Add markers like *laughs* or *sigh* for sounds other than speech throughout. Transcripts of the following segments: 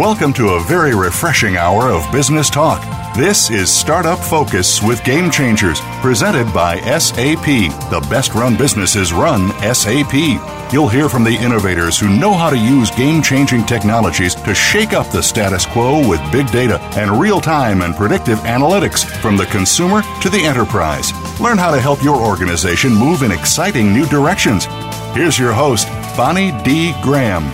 Welcome to a very refreshing hour of business talk. This is Startup Focus with Game Changers, presented by SAP. The best run businesses run SAP. You'll hear from the innovators who know how to use game changing technologies to shake up the status quo with big data and real time and predictive analytics from the consumer to the enterprise. Learn how to help your organization move in exciting new directions. Here's your host, Bonnie D. Graham.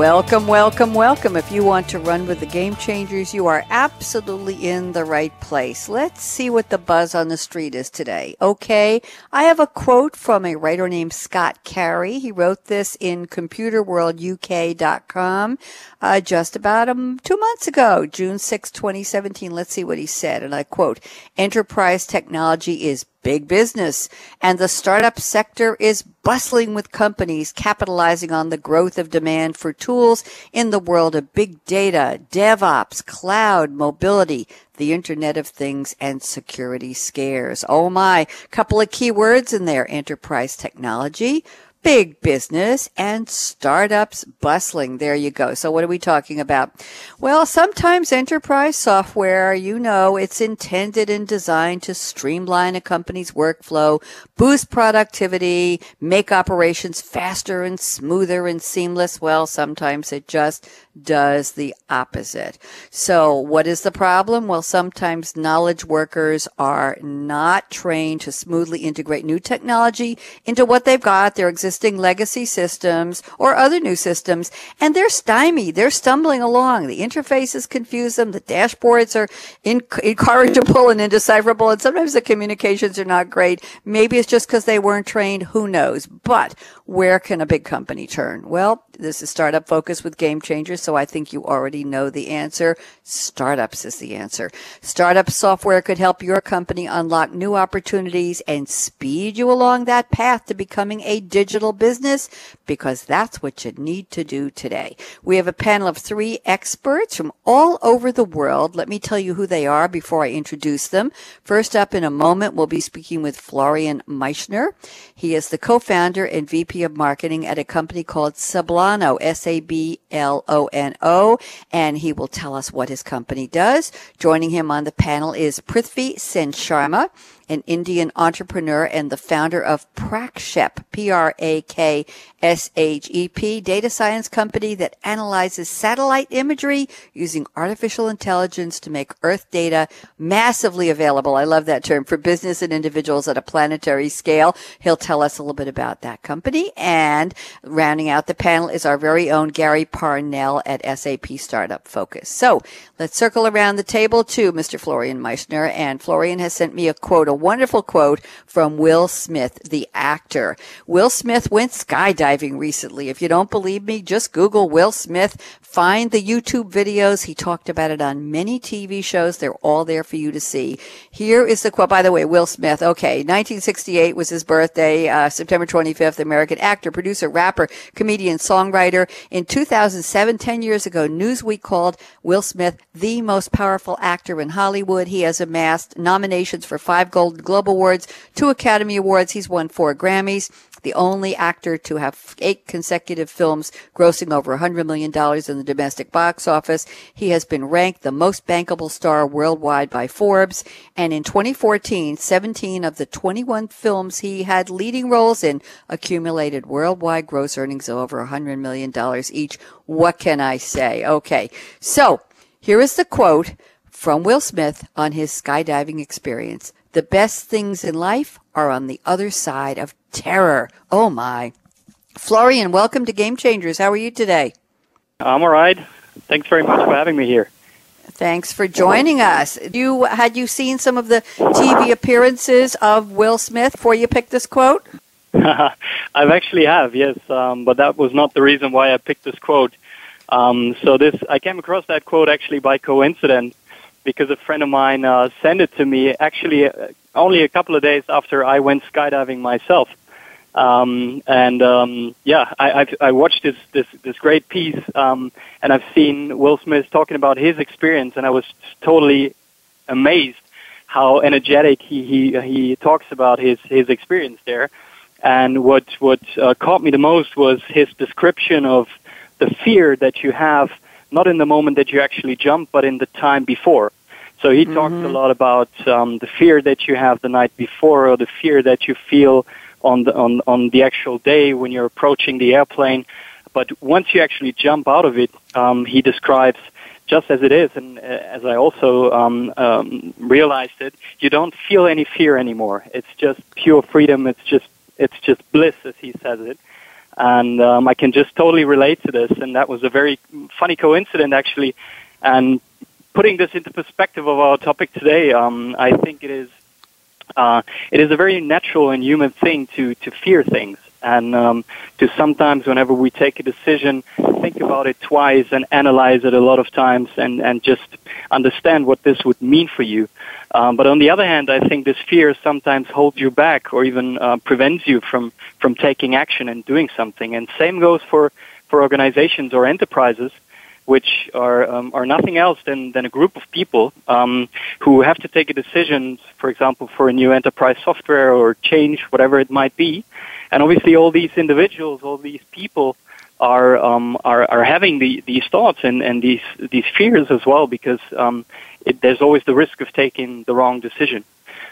Welcome, welcome, welcome. If you want to run with the game changers, you are absolutely in the right place. Let's see what the buzz on the street is today. Okay, I have a quote from a writer named Scott Carey. He wrote this in computerworlduk.com uh, just about um, two months ago, June 6, 2017. Let's see what he said. And I quote, enterprise technology is big business, and the startup sector is bustling with companies capitalizing on the growth of demand for tools in the world of big data, DevOps, cloud, mobility, the Internet of Things, and security scares. Oh my, couple of keywords in there, enterprise technology, big business and startups bustling. There you go. So what are we talking about? Well, sometimes enterprise software, you know, it's intended and designed to streamline a company's workflow, boost productivity, make operations faster and smoother and seamless. Well, sometimes it just does the opposite. So what is the problem? Well, sometimes knowledge workers are not trained to smoothly integrate new technology into what they've got, their existing legacy systems or other new systems, and they're stymied. They're stumbling along. The interfaces confuse them. The dashboards are incorrigible and indecipherable, and sometimes the communications are not great. Maybe it's just because they weren't trained. Who knows? But where can a big company turn? Well, this is Startup Focus with Game Changers, so I think you already know the answer. Startups is the answer. Startup software could help your company unlock new opportunities and speed you along that path to becoming a digital business because that's what you need to do today. We have a panel of three experts from all over the world. Let me tell you who they are before I introduce them. First up in a moment, we'll be speaking with Florian Meichsner. He is the co-founder and VP of marketing at a company called Sablono, S-A-B-L-O-N-O, and he will tell us what his company does. Joining him on the panel is Prithvi Sen Sharma an Indian entrepreneur and the founder of Prakshep, P-R-A-K-S-H-E-P, data science company that analyzes satellite imagery using artificial intelligence to make Earth data massively available. I love that term for business and individuals at a planetary scale. He'll tell us a little bit about that company. And rounding out the panel is our very own Gary Parnell at SAP Startup Focus. So let's circle around the table to Mr. Florian Meichsner. And Florian has sent me a quote, a wonderful quote from Will Smith, the actor. Will Smith went skydiving recently. If you don't believe me, just Google Will Smith, find the YouTube videos. He talked about it on many TV shows. They're all there for you to see. Here is the quote. By the way, Will Smith. Okay. 1968 was his birthday. Uh, September 25th, American actor, producer, rapper, comedian, songwriter. In 2007, 10 years ago, Newsweek called Will Smith the most powerful actor in Hollywood. He has amassed nominations for five Golden Globe Awards, two Academy Awards. He's won four Grammys. The only actor to have eight consecutive films grossing over $100 million in the domestic box office. He has been ranked the most bankable star worldwide by Forbes. And in 2014, 17 of the 21 films he had leading roles in accumulated worldwide gross earnings of over $100 million each. What can I say? Okay. So here is the quote from Will Smith on his skydiving experience. The best things in life are on the other side of terror. Oh my. Florian, welcome to Game Changers. How are you today? I'm all right. Thanks very much for having me here. Thanks for joining us. You had you seen some of the TV appearances of Will Smith before you picked this quote? *laughs* I've actually have, yes, um, but that was not the reason why I picked this quote. Um, so this, I came across that quote actually by coincidence because a friend of mine uh, sent it to me actually uh, only a couple of days after I went skydiving myself. Um, and um, yeah, I, I've, I watched this this this great piece, um, and I've seen Will Smith talking about his experience, and I was totally amazed how energetic he he he talks about his his experience there. And what what uh, caught me the most was his description of the fear that you have, not in the moment that you actually jump, but in the time before. So he mm-hmm. talks a lot about um, the fear that you have the night before, or the fear that you feel on the on on the actual day when you're approaching the airplane. But once you actually jump out of it, um, he describes just as it is, and uh, as I also um, um, realized it, you don't feel any fear anymore. It's just pure freedom. It's just it's just bliss, as he says it. And um, I can just totally relate to this, and that was a very funny coincidence, actually. And putting this into perspective of our topic today, um, I think it is uh, it is a very natural and human thing to to fear things and um, to sometimes whenever we take a decision think about it twice and analyze it a lot of times and and just understand what this would mean for you um, but on the other hand i think this fear sometimes holds you back or even uh, prevents you from from taking action and doing something and same goes for for organizations or enterprises which are um, are nothing else than, than a group of people um, who have to take a decision, for example, for a new enterprise software or change, whatever it might be. And obviously, all these individuals, all these people, are um, are, are having the, these thoughts and, and these these fears as well, because um, it, there's always the risk of taking the wrong decision.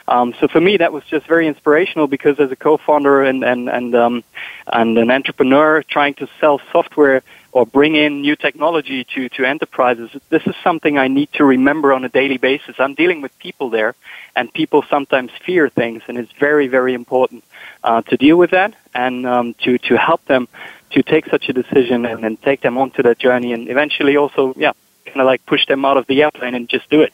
Um, so for me, that was just very inspirational because as a co-founder and and and um, and an entrepreneur trying to sell software or bring in new technology to, to enterprises. This is something I need to remember on a daily basis. I'm dealing with people there, and people sometimes fear things, and it's very, very important uh, to deal with that and um, to, to help them to take such a decision and then take them onto that journey and eventually also, yeah, kind of like push them out of the airplane and just do it.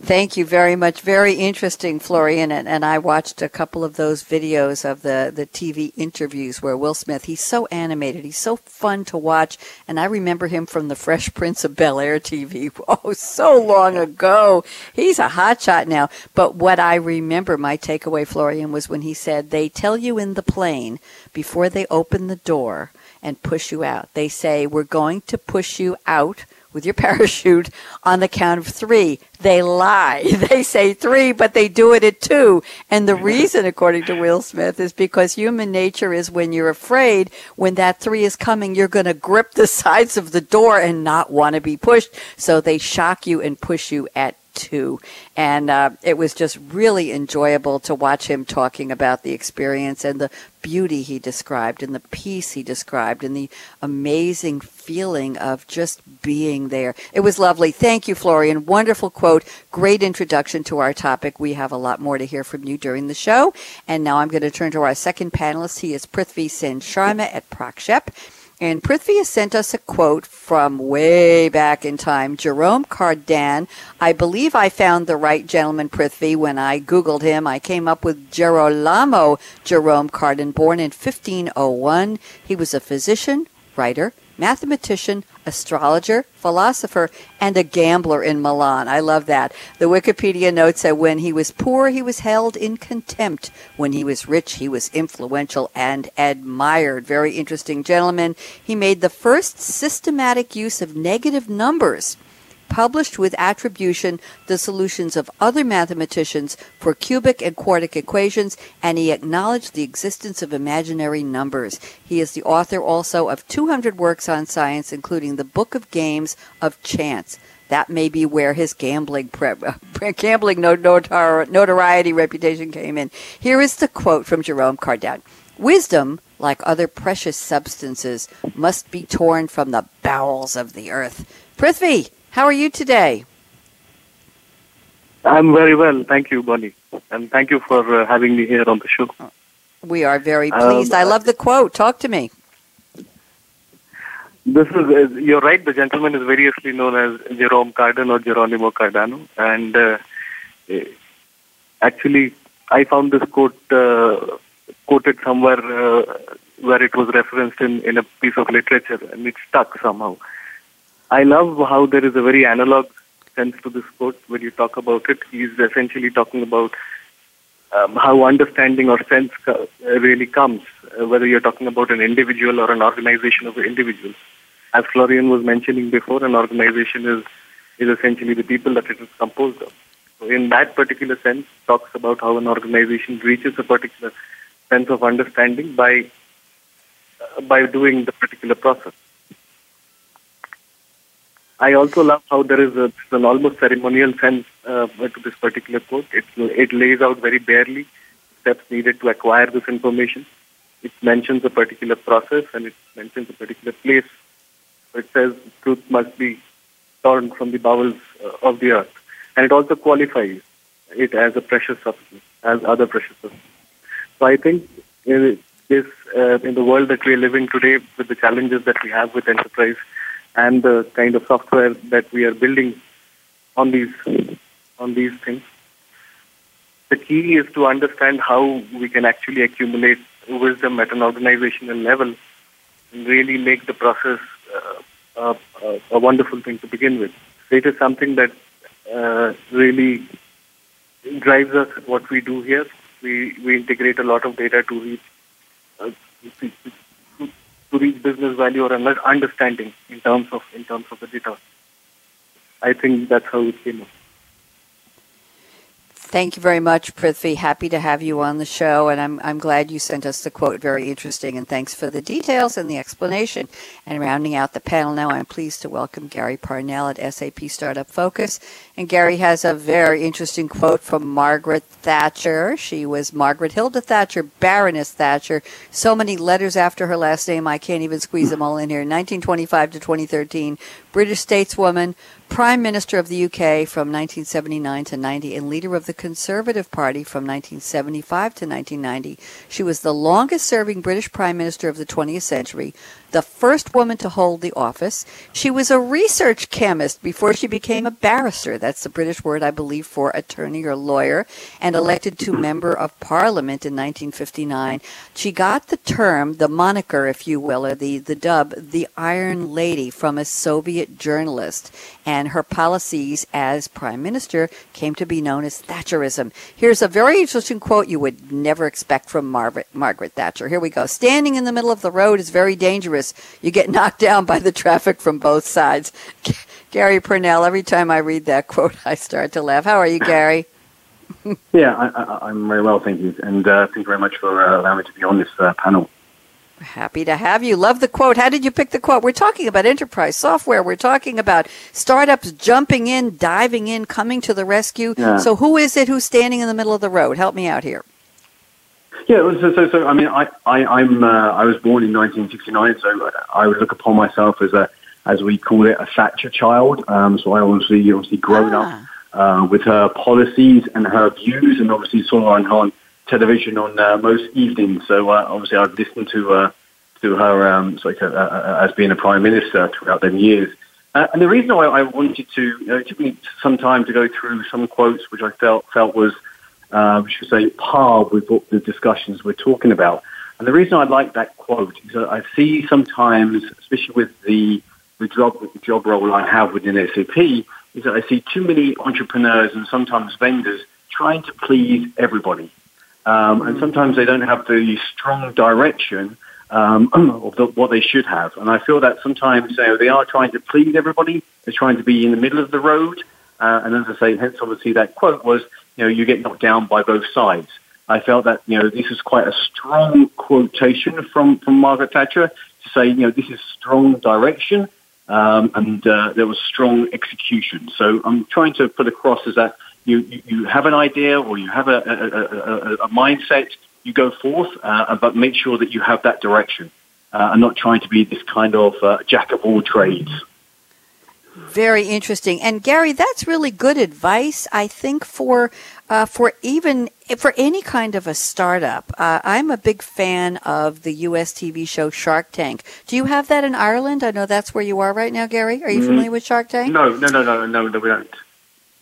Thank you very much. Very interesting, Florian. And, and, I watched a couple of those videos of the, the TV interviews where Will Smith, he's so animated. He's so fun to watch. And I remember him from the Fresh Prince of Bel Air TV. *laughs* Oh, so long ago. He's a hotshot now. But what I remember, my takeaway, Florian, was when he said, they tell you in the plane before they open the door and push you out. They say, we're going to push you out with your *laughs* parachute on the count of three. They lie. *laughs* They say three, but they do it at two. And the reason, according to Will Smith, is because human nature is when you're afraid, when that three is coming, you're going to grip the *laughs* sides of the door and not want to be pushed. So they shock you and push you at two. And uh, it was just really enjoyable to watch him talking about the experience and the beauty he described and the peace he described and the amazing feeling of just being there. It was lovely. Thank you, Florian. Wonderful quote. Great introduction to our topic. We have a lot more to hear from you during the show. And now I'm going to turn to our second panelist. He is Prithvi Sen Sharma at Prakshep. And Prithvi has sent us a quote from way back in time. Jerome Cardan. I believe I found the right gentleman, Prithvi, when I Googled him. I came up with Gerolamo Jerome Cardan, born in 1501. He was a physician, writer, mathematician, astrologer, philosopher, and a gambler in Milan. I love that. The Wikipedia notes that when he was poor, he was held in contempt. When he was rich, he was influential and admired. Very interesting gentleman. He made the first systematic use of negative numbers published with attribution the solutions of other mathematicians for cubic and quartic equations, and he acknowledged the existence of imaginary numbers. He is the author also of 200 works on science, including the Book of Games of Chance. That may be where his gambling pre- *laughs* gambling notor- notoriety reputation came in. Here is the quote from Jerome Cardan. Wisdom, like other precious substances, must be torn from the bowels of the earth. Prithvi, how are you today? I'm very well, thank you, Bonnie, and thank you for uh, having me here on the show. We are very pleased. Um, I love the quote. Talk to me. this is, uh, you're right, the gentleman is variously known as Jerome Cardan or Geronimo Cardano. And uh, eh, actually, I found this quote uh, quoted somewhere uh, where it was referenced in, in a piece of literature and it stuck somehow. I love how there is a very analog sense to this quote when you talk about it. He's essentially talking about um, how understanding or sense co- really comes, uh, whether you're talking about an individual or an organization of individuals. As Florian was mentioning before, an organization is, is essentially the people that it is composed of. So in that particular sense, talks about how an organization reaches a particular sense of understanding by uh, by doing the particular process. I also love how there is a, an almost ceremonial sense uh, to this particular quote. It, it lays out very barely steps needed to acquire this information. It mentions a particular process and it mentions a particular place. It says truth must be torn from the bowels uh, of the earth. And it also qualifies it as a precious substance, as other precious substances. So I think in this, uh, in the world that we are living today, with the challenges that we have with enterprise, and the kind of software that we are building on these on these things. The key is to understand how we can actually accumulate wisdom at an organizational level and really make the process uh, uh, a wonderful thing to begin with. It is something that uh, really drives us what we do here. We we integrate a lot of data to reach uh, to reach business value or understanding in terms of in terms of the data. I think that's how it came up. Thank you very much, Prithvi. Happy to have you on the show, and I'm I'm glad you sent us the quote. Very interesting, and thanks for the details and the explanation. And rounding out the panel now, I'm pleased to welcome Gary Parnell at SAP Startup Focus. And Gary has a very interesting quote from Margaret Thatcher. She was Margaret Hilda Thatcher, Baroness Thatcher. So many letters after her last name, I can't even squeeze them all in here. 1925 to 2013, British stateswoman, Prime Minister of the UK from 1979 to 90 and leader of the Conservative Party from 1975 to 1990. She was the longest serving British Prime Minister of the 20th century, the first woman to hold the office. She was a research chemist before she became a barrister. That's the British word, I believe, for attorney or lawyer, and elected to Member of Parliament in 1959. She got the term, the moniker, if you will, or the, the dub, the Iron Lady from a Soviet journalist. And her policies as Prime Minister came to be known as Thatcherism. Here's a very interesting quote you would never expect from Margaret, Margaret Thatcher. Here we go. Standing in the middle of the road is very dangerous you get knocked down by the traffic from both sides. *laughs* Gary Parnell, every time I read that quote, I start to laugh. How are you, Gary? *laughs* yeah, I, am very well, thank you. And uh, thank you very much for uh, allowing me to be on this uh, panel. Happy to have you. Love the quote. How did you pick the quote? We're talking about enterprise software. We're talking about startups jumping in, diving in, coming to the rescue. Yeah. So, who is it who's standing in the middle of the road? Help me out here. Yeah, so, so, so I mean, I, I, I'm, uh, I was born in 1969, so I would look upon myself as a, as we call it, a Thatcher child. Um, so I obviously, obviously grown ah. up uh, with her policies and her views, and obviously saw her on, on television on uh, most evenings. So uh, obviously, I've listened to uh, to her um, so, as being a prime minister throughout them years. Uh, and the reason why I wanted to, you know, it took me some time to go through some quotes which I felt felt was uh, should say, par with what the discussions we're talking about. And the reason I like that quote is that I see sometimes, especially with the, the job, the job role I have within SAP, is that I see too many entrepreneurs and sometimes vendors trying to please everybody. Um, and sometimes they don't have the strong direction um, *clears throat* of the, what they should have. And I feel that sometimes you know, they are trying to please everybody. They're trying to be in the middle of the road. Uh, and as I say, hence obviously that quote was you know, you get knocked down by both sides. I felt that, you know, this is quite a strong quotation from, from Margaret Thatcher to say, you know, this is strong direction um, and uh, there was strong execution. So I'm trying to put across is that you, you, have an idea or you have a, a, a, a mindset, you go forth, uh, but make sure that you have that direction uh, and not trying to be this kind of uh, jack of all trades. Very interesting. And Gary, that's really good advice, I think, for uh, for even for any kind of a startup. Uh, I'm a big fan of the U.S. TV show Shark Tank. Do you have that in Ireland? I know that's where you are right now, Gary. Are you mm familiar with Shark Tank? No, no, no, no, no, no, we don't.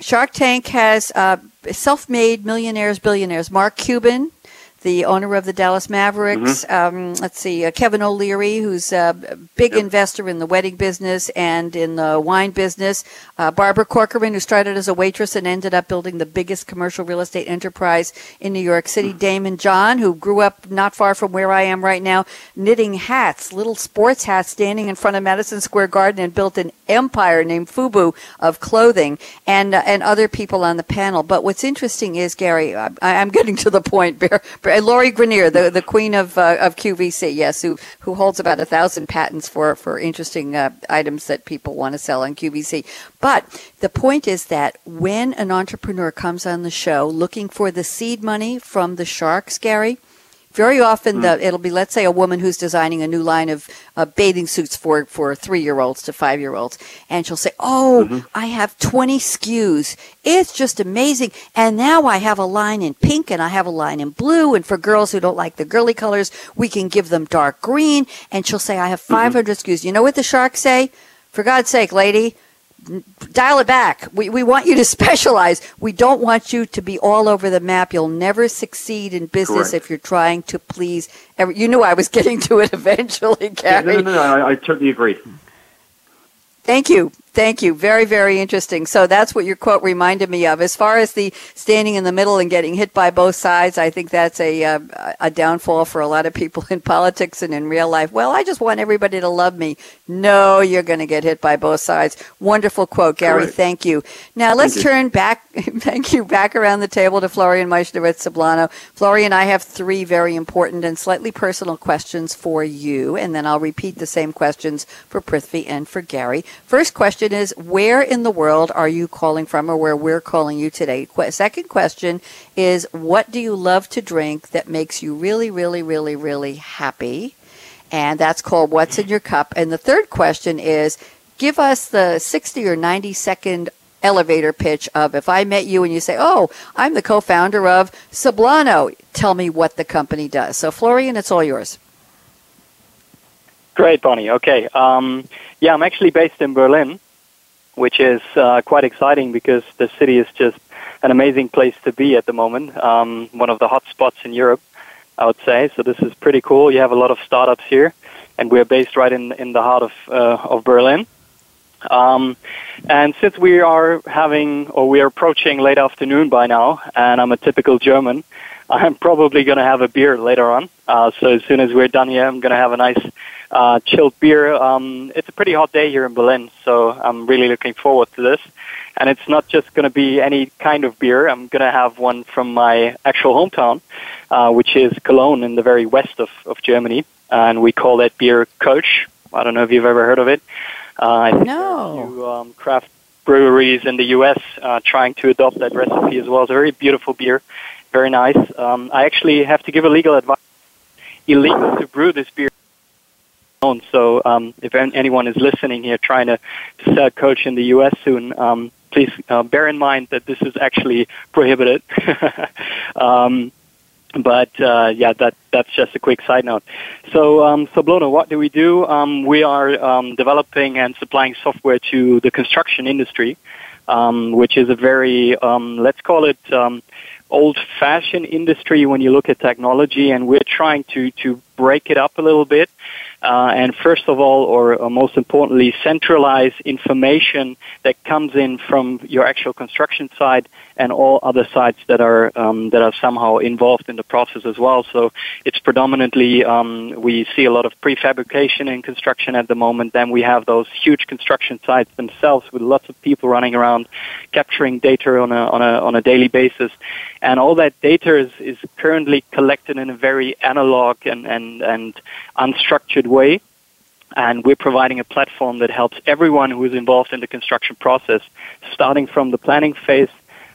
Shark Tank has uh, self-made millionaires, billionaires. Mark Cuban the owner of the Dallas Mavericks. Mm-hmm. Um, let's see, uh, Kevin O'Leary, who's a big yep. investor in the wedding business and in the wine business. Uh, Barbara Corcoran, who started as a waitress and ended up building the biggest commercial real estate enterprise in New York City. Mm-hmm. Daymond John, who grew up not far from where I am right now, knitting hats, little sports hats, standing in front of Madison Square Garden and built an empire named Fubu of clothing, and uh, and other people on the panel. But what's interesting is Gary, I, am getting to the point. *laughs* Bear, uh, Lori Greiner, the, the queen of, uh, of QVC, yes, who, who holds about a thousand patents for, for interesting uh, items that people want to sell on QVC. But the point is that when an entrepreneur comes on the show looking for the seed money from the sharks, Gary, very often, mm. the, it'll be, let's say, a woman who's designing a new line of uh, bathing suits for, for three year olds to five year olds. And she'll say, Oh, mm-hmm. I have 20 SKUs. It's just amazing. And now I have a line in pink and I have a line in blue. And for girls who don't like the girly colors, we can give them dark green. And she'll say, I have 500 mm-hmm. SKUs. You know what the sharks say? For God's sake, lady, dial it back. We, we want you to *laughs* specialize. We don't want you to be all over the map. You'll never succeed in business Correct. if you're trying to please. Every, you knew I was *laughs* getting to it eventually, Gary. Yeah, no, no, no, I, I totally agree. Thank you. Thank you. Very, very interesting. So that's what your quote reminded me of. As far as the standing in the middle and getting hit by both sides, I think that's a uh, a downfall for a lot of people *laughs* in politics and in real life. Well, I just want everybody to love me. No, you're going to get hit by both sides. Wonderful quote, Gary. Correct. Thank you. Now let's turn back. *laughs* thank you. Back around the table to Florian Meisterowitz Sablono. Florian, I have three very important and slightly personal questions for you, and then I'll repeat the same questions for Prithvi and for Gary. First question question is where in the world are you calling from or where we're calling you today? Second question is what do you love to drink that makes you really, really, really, really happy? And that's called What's in Your Cup. And the third question is give us the 60 or 90 second elevator pitch of if I met you and you say, Oh, I'm the co founder of Sablono, tell me what the company does. So, Florian, it's all yours. Great, Bonnie. Okay. Um, yeah, I'm actually based in Berlin which is uh, quite exciting because the city is just an amazing place to be at the moment. Um, one of the hot spots in Europe, I would say. So this is pretty cool. You have a lot of startups here, and we're based right in in the heart of uh, of Berlin. Um, and since we are having, or we are approaching late afternoon by now, and I'm a typical German, I'm probably going to have a beer later on. Uh, so as soon as we're done here, I'm going to have a nice uh, chilled beer. Um, it's a pretty hot day here in Berlin, so I'm really looking forward to this. And it's not just going to be any kind of beer. I'm going to have one from my actual hometown, uh, which is Cologne in the very west of, of Germany. And we call that beer Kölsch. I don't know if you've ever heard of it. Uh, no. There are a few, um, craft breweries in the U.S. Uh, trying to adopt that recipe as well. It's a very beautiful beer, very nice. Um, I actually have to give a legal advice. Illegal to brew this beer so um, if anyone is listening here trying to sell Kölsch in the U.S. soon, um, please uh, bear in mind that this is actually prohibited. *laughs* um, but uh, yeah, that that's just a quick side note. So, um, Sablono, what do we do? Um, we are um, developing and supplying software to the construction industry, um, which is a very um, let's call it um, old-fashioned industry when you look at technology, and we're trying to to break it up a little bit uh, and first of all, or uh, most importantly, centralize information that comes in from your actual construction site and all other sites that are um, that are somehow involved in the process as well. So it's predominantly um, we see a lot of prefabrication in construction at the moment. Then we have those huge construction sites themselves with lots of people running around capturing data on a on a on a daily basis, and all that data is, is currently collected in a very analog and and and unstructured way. And we're providing a platform that helps everyone who is involved in the construction process, starting from the planning phase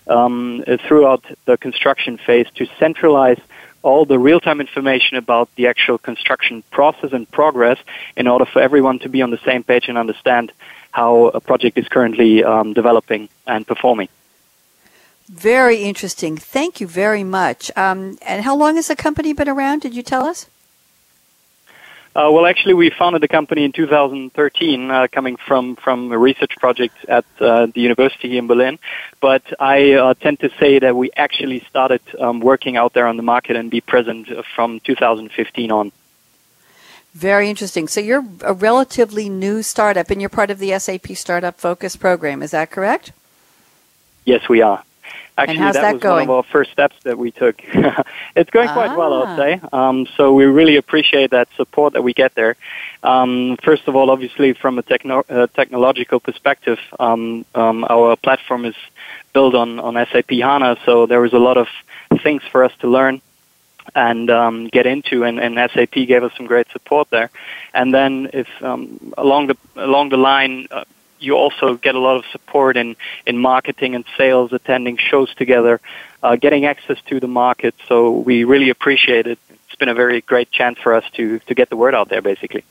um, throughout the construction phase, to centralize all the real-time information about the actual construction process and progress in order for everyone to be on the same page and understand how a project is currently um, developing and performing. Very interesting. Thank you very much. Um, and how long has the company been around? Did you tell us? Uh, well, actually, we founded the company in 2013, uh, coming from from a research project at uh, the university in Berlin. But I uh, tend to say that we actually started um, working out there on the market and be present from 2015 on. Very interesting. So you're a relatively new startup, and you're part of the SAP Startup Focus program. Is that correct? Yes, we are. Actually, that, that, was going? one of our first steps that we took. *laughs* it's going quite ah. well, I'll say. Um, so we really appreciate that support that we get there. Um, first of all, obviously, from a techno- uh, technological perspective, um, um our platform is built on, on SAP HANA, so there was a lot of things for us to learn and um, get into, and, and, SAP gave us some great support there. And then, if um, along the along the line, uh, you also get a lot of support in, in marketing and sales, attending shows together, uh, getting access to the market. So we really appreciate it. It's been a very great chance for us to, to get the word out there, basically.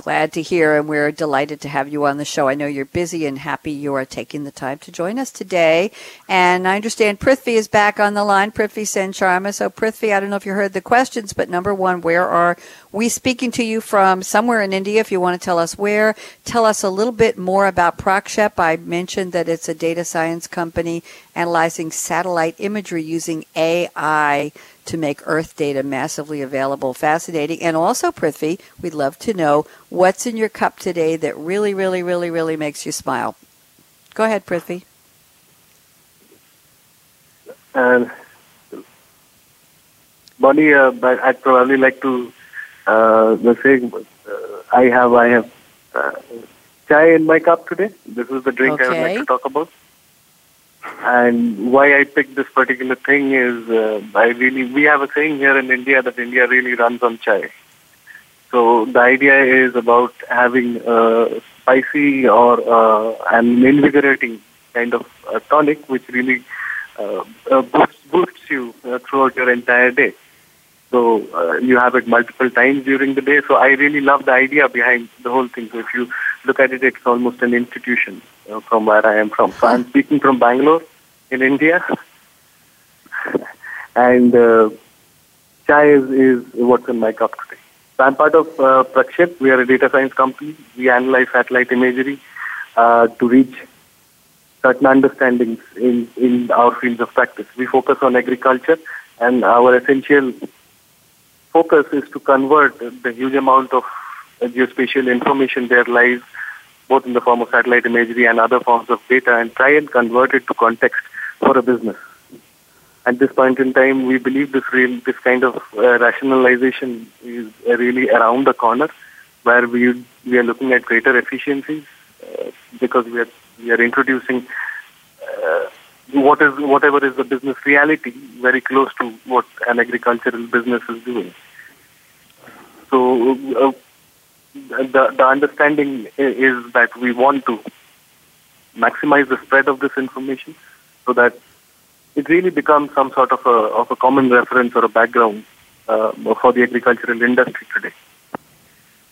Glad to hear, and we're delighted to have you on the show. I know you're busy and happy you are taking the time to join us today. And I understand Prithvi is back on the line, Prithvi Sen Sharma. So, Prithvi, I don't know if you heard the questions, but number one, where are we speaking to you from? Somewhere in India, if you want to tell us where. Tell us a little bit more about Prakshep. I mentioned that it's a data science company analyzing satellite imagery using AI to make Earth data massively available. Fascinating. And also, Prithvi, we'd love to know what's in your cup today that really, really, really, really makes you smile. Go ahead, Prithvi. And Bonnie, uh, but I'd probably like to uh, say uh, I have I have uh, chai in my cup today. This is the drink okay. I would like to talk about. And why I picked this particular thing is uh, I really we have a saying here in India that India really runs on chai. So the idea is about having a spicy or uh, an invigorating kind of a tonic, which really uh, uh, boosts, boosts you uh, throughout your entire day. So uh, you have it multiple times during the day. So I really love the idea behind the whole thing. So if you look at it, it's almost an institution from where I am from. So I'm speaking from Bangalore in India. *laughs* and uh, chai is, is what's in my cup today. So I'm part of uh. We are a data science company. We analyze satellite imagery uh, to reach certain understandings in, in our fields of practice. We focus on agriculture and our essential focus is to convert the huge amount of geospatial information there lies both in the form of satellite imagery and other forms of data and try and convert it to context for a business. At this point in time, we believe this real, this kind of uh, rationalization is really around the corner, where we we are looking at greater efficiencies uh, because we are we are introducing uh, what is whatever is the business reality very close to what an agricultural business is doing. So uh, the the understanding is that we want to maximize the spread of this information so that it really becomes some sort of a of a common reference or a background uh, for the agricultural industry today.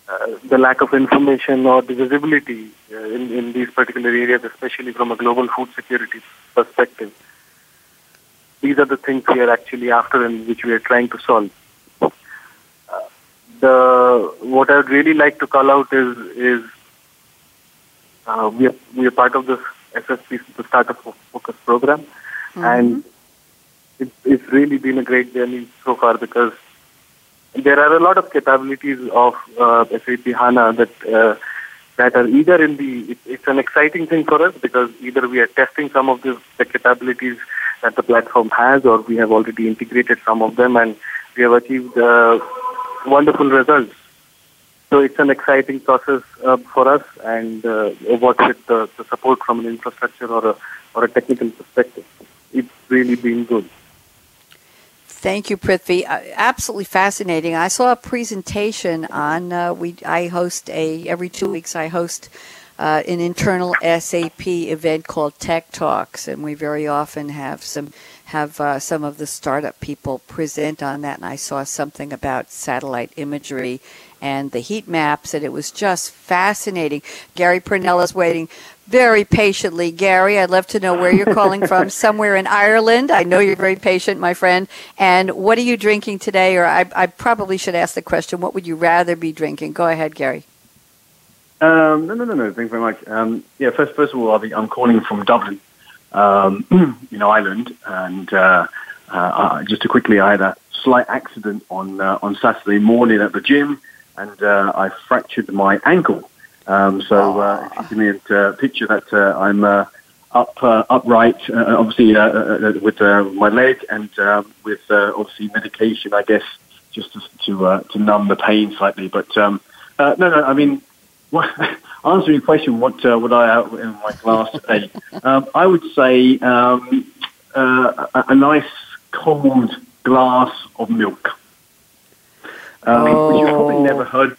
Uh, the lack of information or the visibility uh, in, in these particular areas, especially from a global food security perspective, these are the things we are actually after and which we are trying to solve. The what I would really like to call out is is uh, we are we are part of this SAP, the Startup Focus program, mm-hmm. and it, it's really been a great journey so far because there are a lot of capabilities of uh, SAP HANA that uh, that are either in the it, it's an exciting thing for us because either we are testing some of the, the capabilities that the platform has, or we have already integrated some of them, and we have achieved uh, wonderful results. So it's an exciting process uh, for us, and uh, what with the, the support from an infrastructure or a or a technical perspective, it's really been good. Thank you, Prithvi. Uh, absolutely fascinating. I saw a presentation on. Uh, we I host a every two weeks. I host uh, an internal SAP event called Tech Talks, and we very often have some have uh, some of the startup people present on that, and I saw something about satellite imagery and the heat maps, and it was just fascinating. Gary Parnell is waiting very patiently. Gary, I'd love to know where you're calling from. *laughs* Somewhere in Ireland. I know you're very patient, my friend. And what are you drinking today? Or I, I probably should ask the question: What would you rather be drinking? Go ahead, Gary. Um, no, no, no, no. Thank you very much. Um, yeah, first, first of all, I'll be, I'm calling from Dublin, um, *clears throat* in Ireland, and uh, uh, just to quickly, I had a slight accident on uh, on Saturday morning at the gym, and uh, I fractured my ankle. Um, so uh, if you a uh, picture that uh, I'm uh, up uh, upright, uh, obviously uh, uh, with uh, my leg, and um, with uh, obviously medication, I guess, just to to, uh, to numb the pain slightly. But um, uh, no, no, I mean. *laughs* answering your question, what uh, would I have in my glass *laughs* today? um, I would say um, uh, a, a nice cold glass of milk. Um, which you've probably Oh. never heard.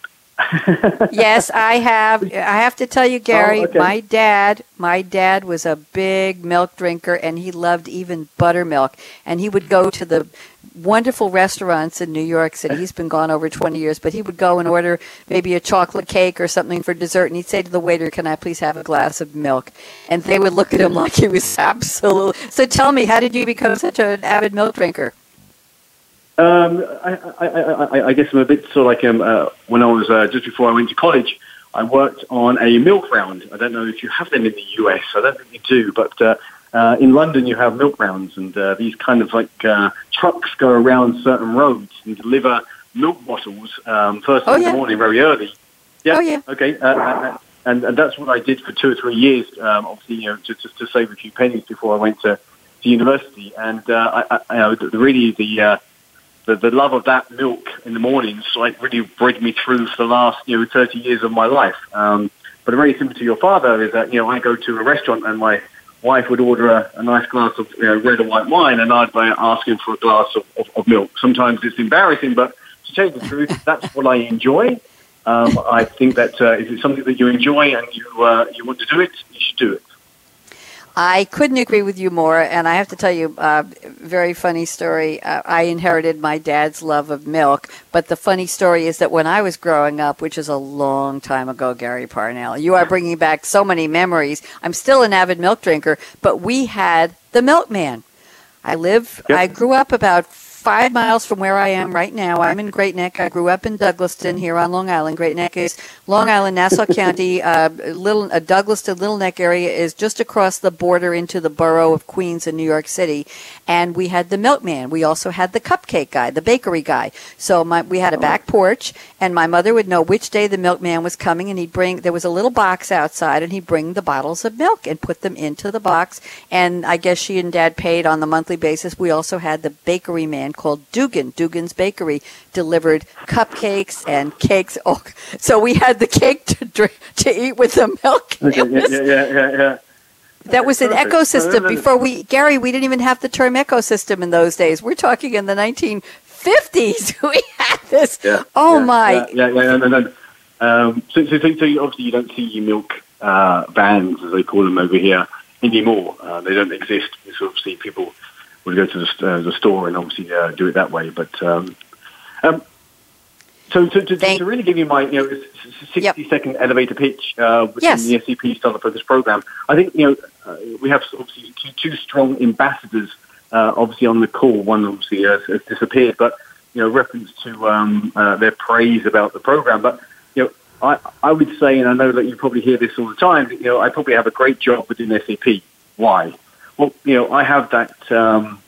Yes, I have. I have to tell you, oh, Gary, Oh, okay. my dad, my dad was a big milk drinker, and he loved even buttermilk. And he would go to the wonderful restaurants in New York City. He's been gone over 20 years, but he would go and order maybe a chocolate cake or something for dessert, and he'd say to the waiter, "Can I please have a glass of milk?" And they would look at him like he was *laughs* absolute. So tell me, how did you become such an avid milk drinker? Um, I, I, I, I- guess I'm a bit sort of like um, uh, when I was uh, just before I went to college. I worked on a milk round. I don't know if you have them in the US. I don't think you do, but uh, uh, in London you have milk rounds, and uh, these kind of like uh, trucks go around certain roads and deliver milk bottles um, first Oh, thing in the morning, very early. Yeah. Oh, yeah. Okay. Uh, uh, and, and that's what I did for two or three years. Um, obviously, you know, to, to, to save a few pennies before I went to, to university. And uh, I, I, you know, the, really the, uh, the the love of that milk in the mornings like really bred me through for the last you know 30 years of my life. Um, but very similar to your father is that you know I go to a restaurant and my wife would order a, a nice glass of you know, red or white wine, and I'd be asking for a glass of, of, of milk. Sometimes it's embarrassing, but to tell you the truth, *laughs* that's what I enjoy. Um, I think that uh, if it's something that you enjoy and you uh, you want to do it, you should do it. I couldn't agree with you more, and I have to tell you, uh, very funny story. Uh, I inherited my dad's love of milk, but the funny story is that when I was growing up, which is a long time ago, Gary Parnell, you are bringing back so many memories. I'm still an avid milk drinker, but we had the milkman. I live. Yep. I grew up about five miles from where I am right now. I'm in Great Neck. I grew up in Douglaston here on Long Island. Great Neck is Long Island, Nassau *laughs* County. Uh, little uh, Douglaston, Little Neck area is just across the border into the borough of Queens in New York City. And we had the milkman. We also had the cupcake guy, the bakery guy. So my, we had a uh-huh. back porch, and my mother would know which day the milkman was coming, and he'd bring. There was a little box outside, and he'd bring the bottles of milk and put them into the box. And I guess she and Dad paid on the monthly basis. We also had the bakery man called Dugan. Dugan's Bakery delivered cupcakes and cakes. *laughs* Oh, so we had the cake to drink, to eat with the milk. Okay, It yeah, was- yeah, yeah, yeah, yeah. That was an Perfect. ecosystem before we, Gary. We didn't even have the term ecosystem in those days. We're talking in the 1950s. *laughs* We had this. Yeah, oh yeah, my! Yeah, yeah, yeah, no, no, no. Um, so, so, so, so obviously you don't see milk uh, vans, as they call them over here, anymore. Uh, they don't exist. So obviously people would go to the, uh, the store and obviously uh, do it that way. But um, um, so to, to, Thank- to really give you my you know sixty second Yep. elevator pitch uh, within Yes. the SAP Startup Focus program, I think you know uh, we have obviously two, two strong ambassadors uh, obviously on the call. One obviously has, has disappeared, but you know reference to um, uh, their praise about the program. But you know I I would say, and I know that you probably hear this all the time. that, You know I probably have a great job within SAP. Why? Well, you know I have that. Um,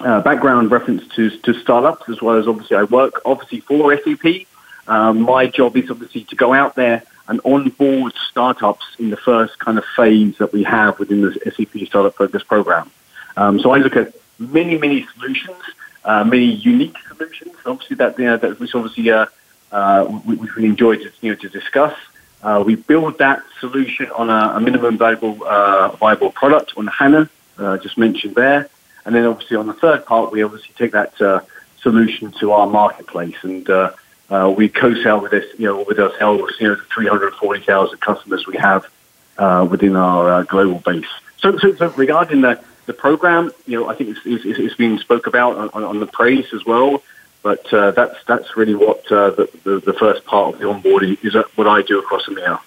uh, background reference to, to startups as well as obviously I work obviously for SAP. Um, my job is obviously to go out there and onboard startups in the first kind of phase that we have within the SAP Startup Focus program. Um, so I look at many, many solutions, uh, many unique solutions. Obviously, that you know, that which obviously uh, uh, we, we enjoy to you know to discuss. Uh, we build that solution on a, a minimum viable uh, viable product on HANA, uh, just mentioned there. And then obviously on the third part, we obviously take that uh, solution to our marketplace and uh, uh, we co-sell with this, you know, with ourselves, you know, the 340,000 customers we have uh, within our uh, global base. So, so, so regarding the, the program, you know, I think it's, it's, it's been spoke about on, on the praise as well. But uh, that's that's really what the, the, the first part of the onboarding is. What I do across EMEA.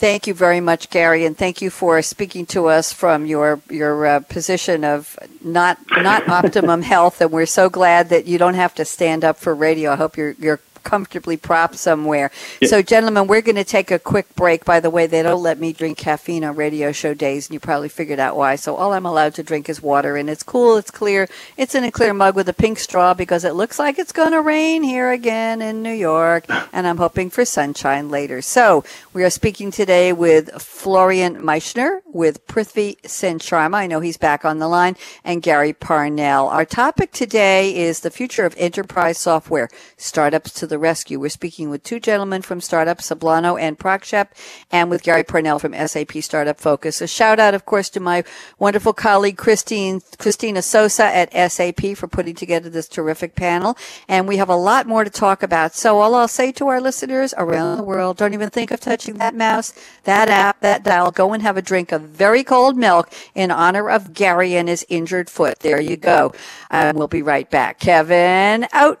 Thank you very much, Gary, and thank you for speaking to us from your your uh, position of not not *laughs* optimum health. And we're so glad that you don't have to stand up for radio. I hope you're you're comfortably propped somewhere. Yeah. So, gentlemen, we're going to take a quick break. By the way, they don't let me drink caffeine on radio show days, and you probably figured out why. So, all I'm allowed to drink is water, and it's cool, it's clear. It's in a clear mug with a pink straw because it looks like it's going to rain here again in New York, *laughs* and I'm hoping for sunshine later. So, we are speaking today with Florian Meichsner with Prithvi Sen Sharma. I know he's back on the line, and Gary Parnell. Our topic today is the future of enterprise software, startups to the rescue. We're speaking with two gentlemen from Startup, Sablono and Prakshep, and with Gary Parnell from SAP Startup Focus. A shout out, of course, to my wonderful colleague Christine, Christina Sosa at SAP for putting together this terrific panel. And we have a lot more to talk about. So all I'll say to our listeners around the world, don't even think of touching that mouse, that app, that dial. Go and have a drink of very cold milk in honor of Gary and his injured foot. There you go. And we'll be right back. Kevin, out.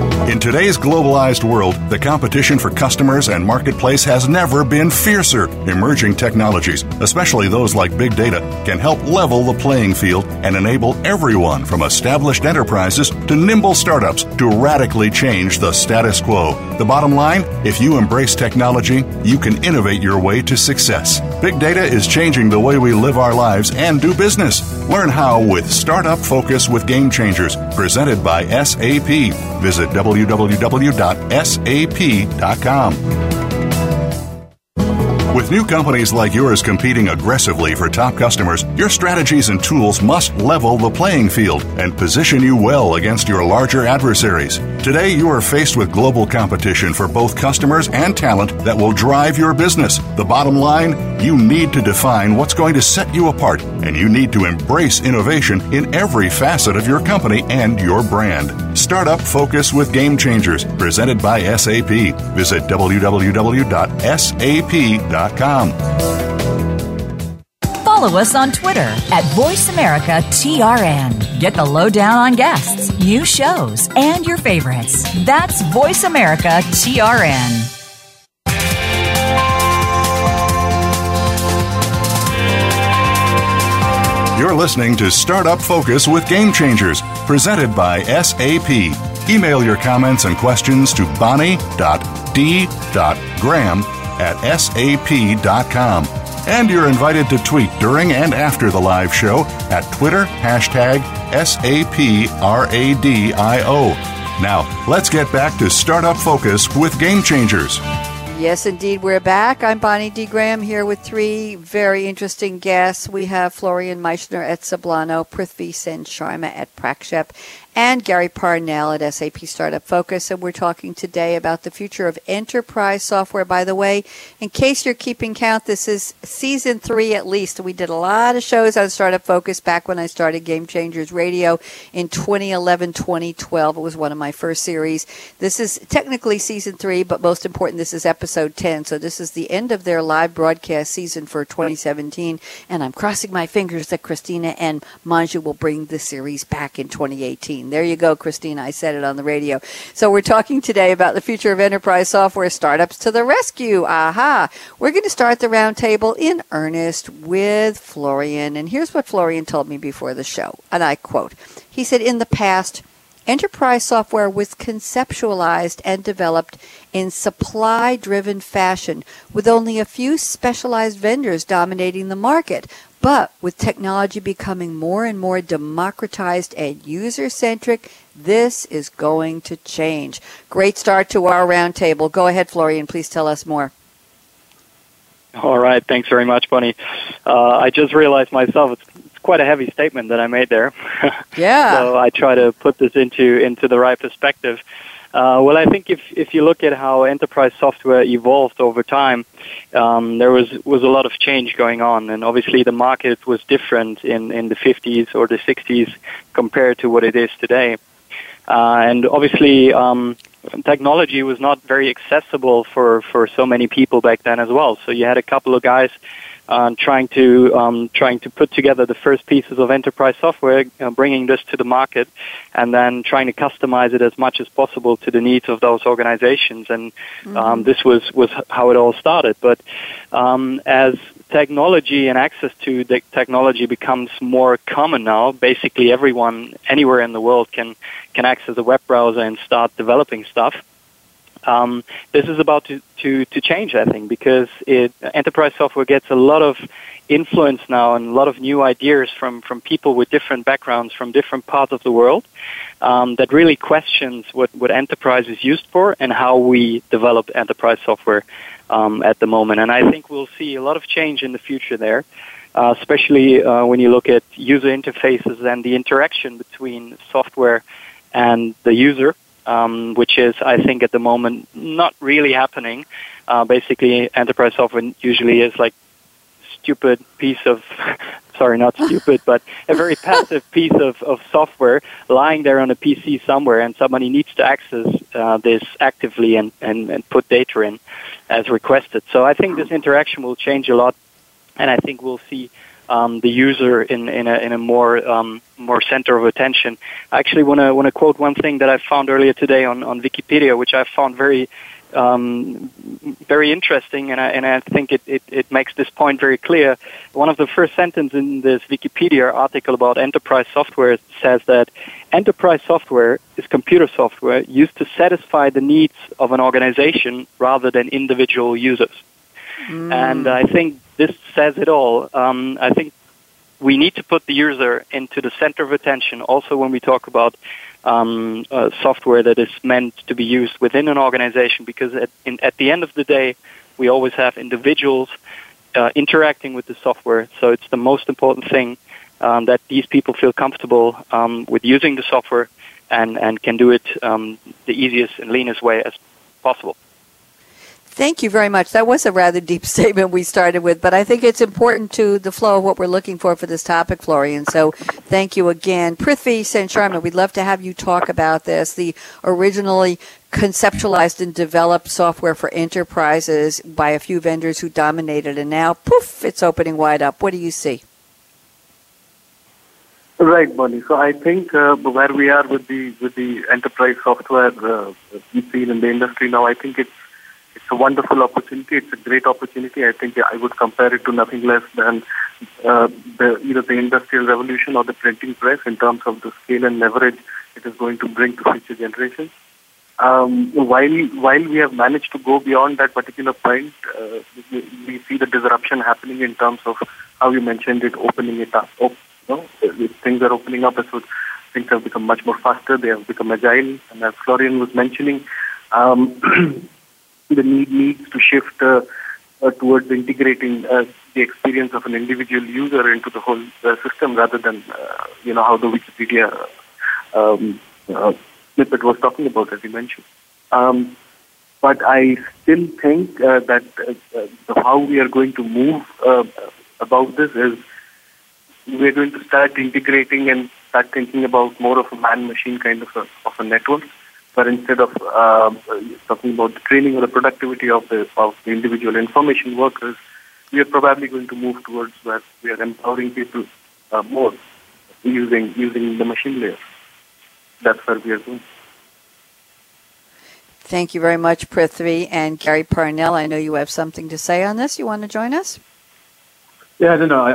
In today's globalized world, the competition for customers and marketplace has never been fiercer. Emerging technologies, especially those like big data, can help level the playing field and enable everyone from established enterprises to nimble startups to radically change the status quo. The bottom line if you embrace technology, you can innovate your way to success. Big data is changing the way we live our lives and do business. Learn how with Startup Focus with Game Changers, presented by SAP. Visit www.sap.com. With new companies like yours competing aggressively for top customers, your strategies and tools must level the playing field and position you well against your larger adversaries. Today, you are faced with global competition for both customers and talent that will drive your business. The bottom line you need to define what's going to set you apart, and you need to embrace innovation in every facet of your company and your brand. Startup Focus with Game Changers, presented by SAP. Visit www.sap.com Follow us on Twitter at VoiceAmericaTRN. Get the lowdown on guests, new shows, and your favorites. That's VoiceAmericaTRN. You're listening to Startup Focus with Game Changers, presented by SAP. Email your comments and questions to bonnie.d.graham at sap.com. And you're invited to tweet during and after the live show at Twitter hashtag SAPRADIO. Now, let's get back to Startup Focus with Game Changers. Yes, indeed, we're back. I'm Bonnie D. Graham here with three very interesting guests. We have Florian Meichsner at Sablono, Prithvi Sen Sharma at Prakshep, and Gary Parnell at SAP Startup Focus. And we're talking today about the future of enterprise software. By the way, in case you're keeping count, this is season three at least. We did a lot of shows on Startup Focus back when I started Game Changers Radio in 2011, 2012. It was one of my first series. This is technically season three, but most important, this is episode 10. So this is the end of their live broadcast season for 2017. And I'm crossing my fingers that Christina and Manju will bring the series back in 2018. There you go, Christina. I said it on the radio. So we're talking today about the future of enterprise software startups to the rescue. Aha. We're going to start the roundtable in earnest with Florian. And here's what Florian told me before the show. And I quote, he said, in the past, Enterprise software was conceptualized and developed in supply driven fashion with only a few specialized vendors dominating the market. But with technology becoming more and more democratized and user centric, this is going to change. Great start to our roundtable. Go ahead, Florian. Please tell us more. All right. Thanks very much, Bonnie. Uh, I just realized myself it's, it's, quite a heavy statement that I made there. *laughs* Yeah. so I try to put this into into the right perspective. Uh, well, I think if if you look at how enterprise software evolved over time, um, there was was a lot of change going on, and obviously the market was different in in the 50s or the 60s compared to what it is today. Uh, and obviously, um, technology was not very accessible for for so many people back then as well. So you had a couple of guys uh, trying to um, trying to put together the first pieces of enterprise software, uh, bringing this to the market, and then trying to customize it as much as possible to the needs of those organizations. And um, mm-hmm. this was was how it all started. But um, as technology and access to the technology becomes more common now, basically everyone anywhere in the world can can access a web browser and start developing stuff. Um, this is about to, to, to change, I think, because it, enterprise software gets a lot of influence now and a lot of new ideas from, from people with different backgrounds from different parts of the world um, that really questions what, what enterprise is used for and how we develop enterprise software um, at the moment. And I think we'll see a lot of change in the future there. Uh, especially uh, when you look at user interfaces and the interaction between software and the user um, which is, I think, at the moment not really happening. Uh, basically, enterprise software usually is like stupid piece of, *laughs* sorry, not stupid, *laughs* but a very passive piece of, of software lying there on a PC somewhere, and somebody needs to access uh, this actively and, and, and put data in as requested. So I think this interaction will change a lot, and I think we'll see um, the user in, in, a, in a more um, more center of attention. I actually want to want to quote one thing that I found earlier today on, on Wikipedia, which I found very um, very interesting, and I, and I think it, it, it makes this point very clear. One of the first sentences in this Wikipedia article about enterprise software says that enterprise software is computer software used to satisfy the needs of an organization rather than individual users. Mm. And I think this says it all. Um, I think we need to put the user into the center of attention also when we talk about um, uh, software that is meant to be used within an organization because at, in, at the end of the day, we always have individuals uh, interacting with the software. So it's the most important thing um, that these people feel comfortable um, with using the software and, and can do it um, the easiest and leanest way as possible. Thank you very much. That was a rather deep *laughs* statement we started with, but I think it's important to the flow of what we're looking for for this topic, Florian. So thank you again. Prithvi Sen Sharma, we'd love to have you talk about this. The originally conceptualized and developed software for enterprises by a few vendors who dominated, and now, poof, it's opening wide up. What do you see? Right, Bonnie. So I think uh, where we are with the with the enterprise software uh, we see in the industry now, I think it's a wonderful opportunity. It's a great opportunity. I think I would compare it to nothing less than uh, the either the industrial revolution or the printing press in terms of the scale and leverage it is going to bring to future generations. Um, while while we have managed to go beyond that particular point, uh, we, we, see the disruption happening in terms of how you mentioned it, opening it up. Oh, you know, things are opening up, so things have become much more faster. They have become agile, and as Florian was mentioning. Um, *clears throat* the need needs to shift uh, uh, towards integrating uh, the experience of an individual user into the whole uh, system rather than, uh, you know, how the Wikipedia um, uh, snippet was talking about, as you mentioned. Um, but I still think that how we are going to move about this is we're going to start integrating and start thinking about more of a man-machine kind of a, of a network but instead of uh, talking about the training or the productivity of the, of the individual information workers, we are probably going to move towards where we are empowering people uh, more using using the machine layer. That's where we are going. Thank you very much, Prithvi and Gary Parnell. I know you have something to say on this. You want to join us? Yeah, I don't know. I,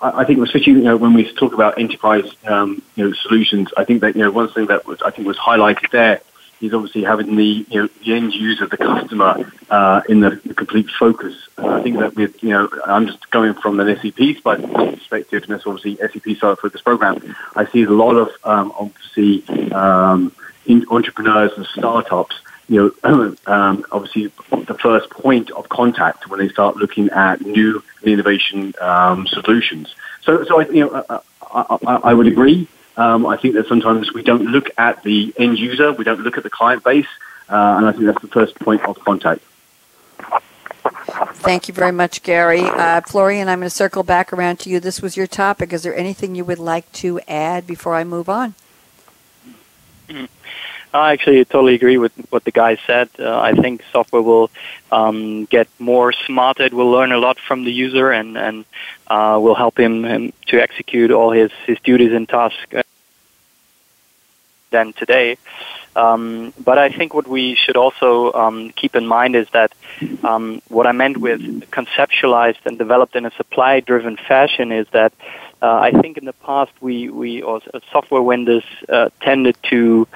I, I think especially you know when we talk about enterprise um, you know solutions, I think that you know one thing that was I think was highlighted there is obviously having the you know the end user, the customer, uh, in the, complete focus. Uh, I think that with you know I'm just going from an SAP perspective, and that's obviously SAP side focus program. I see a lot of um, obviously um, entrepreneurs and startups. You know, *clears throat* um, obviously the first point of contact when they start looking at new innovation um, solutions. So, so I, you know, I, I, I would agree Um, I think that sometimes we don't look at the end user, we don't look at the client base, uh, and I think that's the first point of contact. Thank you very much, Gary. Uh, Florian, I'm going to circle back around to you. This was your topic. Is there anything you would like to add before I move on? Mm-hmm. I actually totally agree with what the guy said. Uh, I think software will um, get more smart. It will learn a lot from the user and and uh, will help him, him, to execute all his his duties and tasks uh, than today. Um, but I think what we should also um, keep in mind is that um, what I meant with conceptualized and developed in a supply-driven fashion is that uh, I think in the past we we or software vendors uh, tended to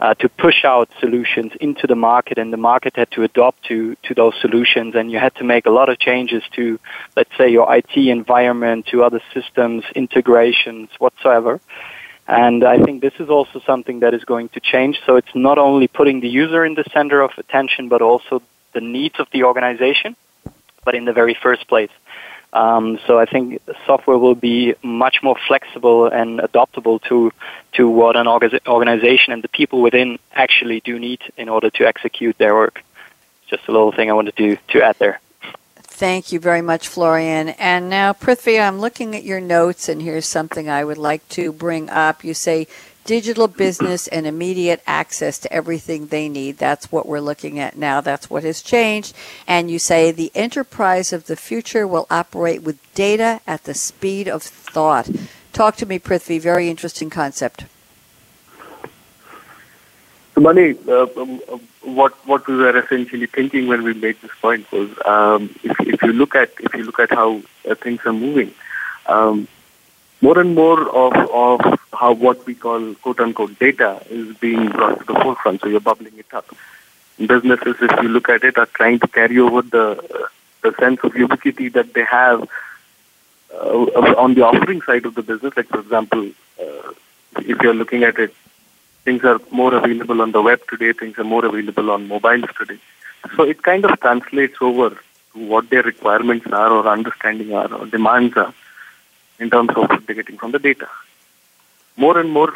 uh, to push out solutions into the market, and the market had to adopt to to those solutions, and you had to make a lot of changes to, let's say, your IT environment, to other systems, integrations, whatsoever. And I think this is also something that is going to change. So it's not only putting the user in the center of attention, but also the needs of the organization, but in the very first place. Um, so I think software will be much more flexible and adaptable to to what an organization and the people within actually do need in order to execute their work. Just a little thing I wanted to to add there. Thank you very much, Florian. And now, Prithvi, I'm looking at your notes, and here's something I would like to bring up. You say digital business and immediate access to everything they need. That's what we're looking at now. That's what has changed. And you say the enterprise of the future will operate with data at the speed of thought. Talk to me, Prithvi. Very interesting concept. Mani, uh, um, uh, what what we were essentially thinking when we made this point was, um, if, if you look at if you look at how uh, things are moving, um, more and more of, of how what we call quote unquote data is being brought to the forefront. So you're bubbling it up. Businesses, if you look at it, are trying to carry over the the sense of ubiquity that they have uh, on the offering side of the business. Like for example, uh, if you're looking at it, things are more available on the web today. Things are more available on mobiles today. So it kind of translates over to what their requirements are, or understanding are, or demands are in terms of what they're getting from the data. More and more,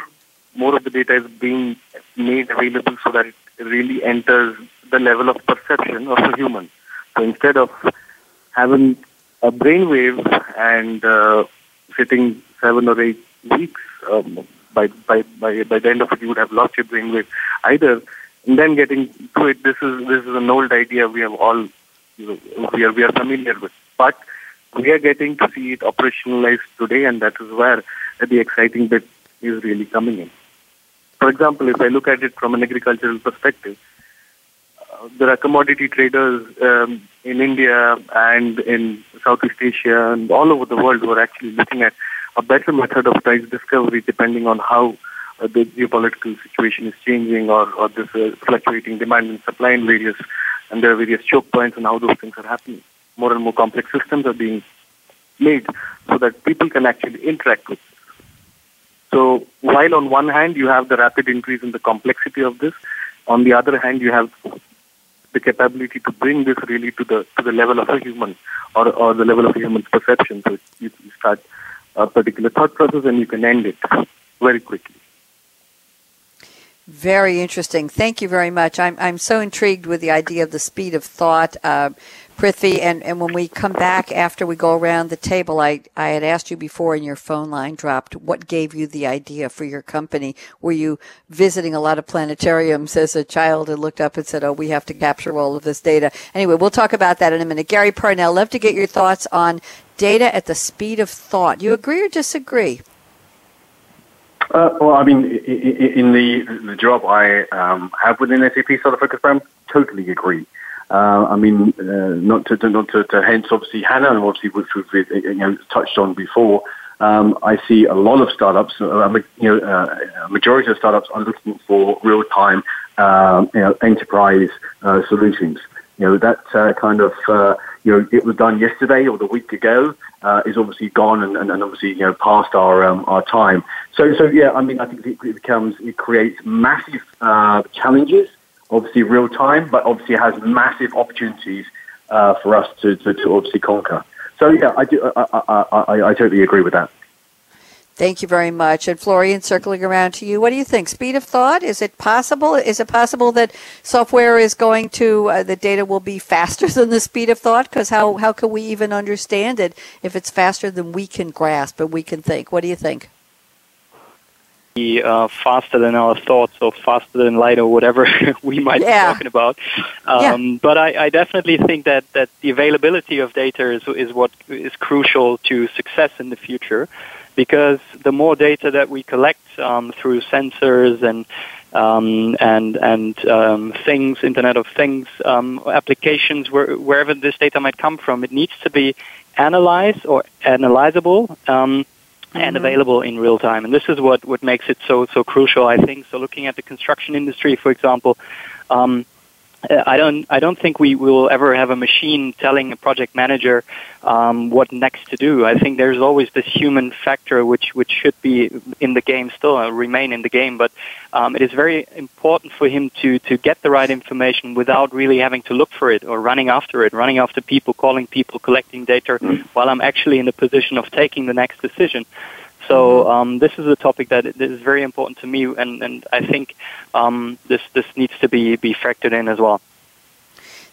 more of the data is being made available so that it really enters the level of perception of a human. So instead of having a brainwave and uh, sitting seven or eight weeks, um, by, by, by, by the end of it, you would have lost your brainwave either. And then getting to it, this is, this is an old idea we have all, you know, we are, we are familiar with. But we are getting to see it operationalized today, and that is where the exciting bit is really coming in. For example, if I look at it from an agricultural perspective, uh, there are commodity traders um, in India and in Southeast Asia and all over the world who are actually looking at a better method of price discovery depending on how uh, the geopolitical situation is changing or, or this uh, fluctuating demand and supply in various, and there are various choke points and how those things are happening more and more complex systems are being made so that people can actually interact with this. So while on one hand you have the rapid increase in the complexity of this, on the other hand you have the capability to bring this really to the to the level of a human or, or the level of a human's perception. So you start a particular thought process and you can end it very quickly. Very interesting. Thank you very much. I'm I'm so intrigued with the idea of the speed of thought. Uh, Prithvi, and, and when we come back after we go around the table, I, I had asked you before and your phone line dropped, what gave you the idea for your company? Were you visiting a lot of planetariums as a child and looked up and said, oh, we have to capture all of this data? Anyway, we'll talk about that in a minute. Gary Parnell, love to get your thoughts on data at the speed of thought. You agree or disagree? Uh, well, I mean, in the the job I um, have within SAP Startup Focus Program, totally agree. Uh, I mean, uh, not to, not to, to, hence obviously HANA, and obviously which we've you know touched on before. Um, I see a lot of startups, uh, you know, uh, a majority of startups are looking for real-time, um, you know, enterprise uh, solutions. You know, that uh, kind of, you know, it was done yesterday or the week ago uh, is obviously gone and, and, and, obviously, you know, past our um, our time. So, so yeah, I mean, I think it becomes, it creates massive uh, challenges obviously real time, but obviously has massive opportunities uh, for us to, to, to, obviously conquer. So yeah, I do. I, I, I, I totally agree with that. Thank you very much. And Florian, circling around to you, what do you think? Speed of thought? Is it possible? Is it possible that software is going to, uh, the data will be faster *laughs* than the speed of thought? Because how, how can we even understand it if it's faster than we can grasp and we can think? What do you think? Be, uh, faster than our thoughts or faster than light or whatever *laughs* we might Yeah. be talking about. Um, But I, I definitely think that, that the availability of data is, is what is crucial to success in the future because the more data that we collect um, through sensors and um, and and um, things, Internet of Things um, applications, where, wherever this data might come from, it needs to be analyzed or analyzable um, and available in real time. And this is what, what makes it so so crucial, I think. So looking at the construction industry, for example. Um, I don't. I don't think we will ever have a machine telling a project manager um, what next to do. I think there's always this human factor which which should be in the game still, uh, remain in the game. But um, it is very important for him to to get the right information without really having to look for it or running after it, running after people, calling people, collecting data, while I'm actually in the position of taking the next decision. So um, this is a topic that that is very important to me, and, and I think um, this this needs to be, be factored in as well.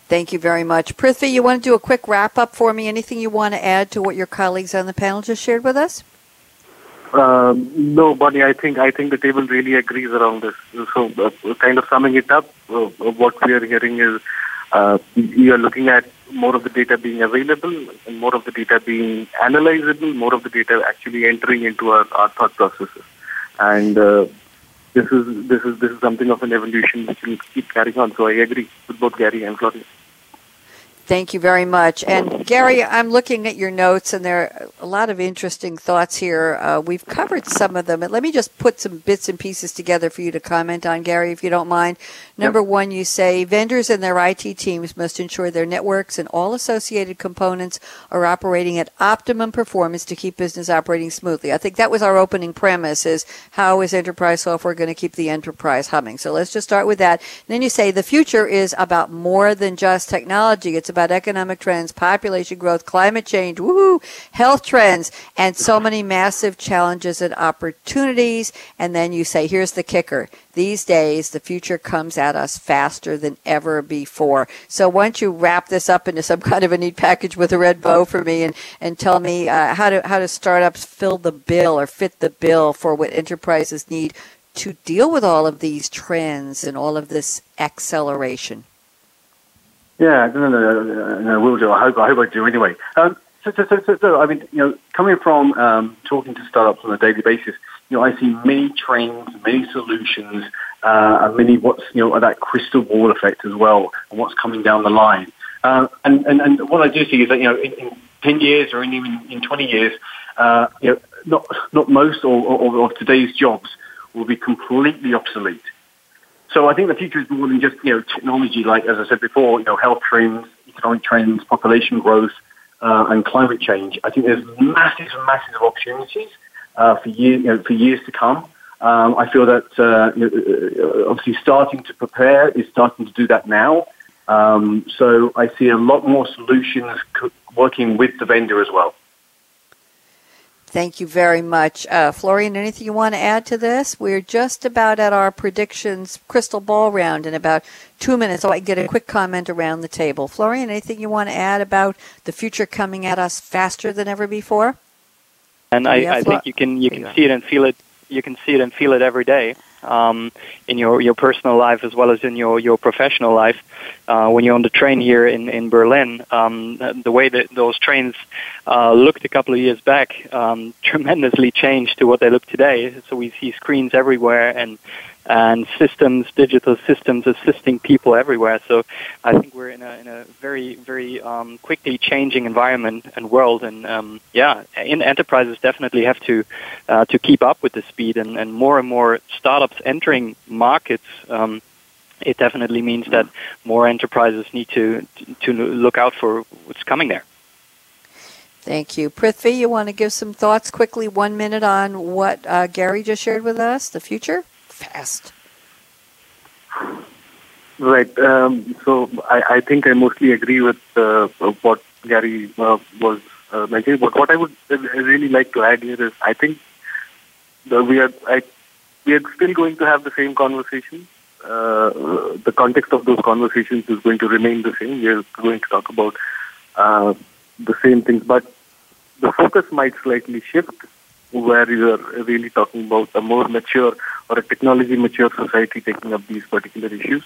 Thank you very much. Prithvi, you want to do a quick wrap up for me? Anything you want to add to what your colleagues on the panel just shared with us? Um, no, Bonnie, I think I think the table really agrees around this. So, uh, kind of summing it up, uh, what we are hearing is uh, we are looking at more of the data being available and more of the data being analyzable, more of the data actually entering into our, our thought processes. And uh, this is this is this is something of an evolution which will keep carrying on. So I agree with both Gary and Florian. Thank you very much. And Gary, I'm looking at your notes, and there are a lot of interesting thoughts here. Uh, we've covered some of them, let me just put some bits and pieces together for you to comment on, Gary, if you don't mind. Number one, you say vendors and their IT teams must ensure their networks and all associated components are operating at optimum performance to keep business operating smoothly. I think that was our opening premise: is how is enterprise software going to keep the enterprise humming? So let's just start with that. And then you say the future is about more than just technology. It's about economic trends, population growth, climate change, woohoo, health trends, and so many massive challenges and opportunities. And then you say, here's the kicker. These days, the future comes at us faster than ever before. So don't you wrap this up into some *laughs* kind of a neat package with a red bow for me and, and tell me uh, how, do, how do startups fill the bill or fit the bill for what enterprises need to deal with all of these trends and all of this acceleration? Yeah, no, no, no, no, will do. I hope, I hope I do anyway. Um, so, so, so, so, I mean, you know, coming from um, talking to startups on a daily basis, you know, I see many trends, many solutions, uh, and many what's, you know, that crystal ball effect as well, and what's coming down the line. Uh, and, and, and what I do see is that, you know, in, in 10 years or even in 20 years, uh, you know, not, not most or, or, of today's jobs will be completely obsolete. So I think the future is more than just you know technology, like as I said before, you know health trends, economic trends, population growth, uh, and climate change. I think there's massive, massive opportunities uh, for years, you know, for years to come. Um, I feel that uh, you know, obviously starting to prepare is starting to do that now. Um, so I see a lot more solutions working with the vendor as well. Thank you very much. Uh, Florian, anything you want to add to this? We're just about at our predictions crystal ball round in about two minutes, so I can get a quick comment around the table. Florian, anything you want to add about the future coming at us faster than ever before? And I, I think you can you can see it and feel it. You can see it and feel it every day um, in your your personal life as well as in your your professional life. Uh, when you're on the train here in in Berlin, um, the way that those trains uh, looked a couple of years back um, *laughs* tremendously changed to what they look today. So we see screens everywhere and and systems, digital systems assisting people everywhere. So I think we're in a in a very very um, quickly changing environment and world. And um, yeah, in enterprises definitely have to uh, to keep up with the speed and, and more and more startups entering markets. Um, it definitely means that more enterprises need to to look out for what's coming there. Thank you. Prithvi, you want to give some thoughts quickly, one minute, on what uh, Gary just shared with us, the future? Fast. Right. Um, so I, I think I mostly agree with uh, what Gary uh, was uh, mentioning. But what I would really like to add here is I think we are I, we are still going to have the same conversation. Uh, the context of those conversations is going to remain the same. We are going to talk about uh, the same things, but the focus might slightly shift where you are really talking about a more mature or a technology mature society taking up these particular issues.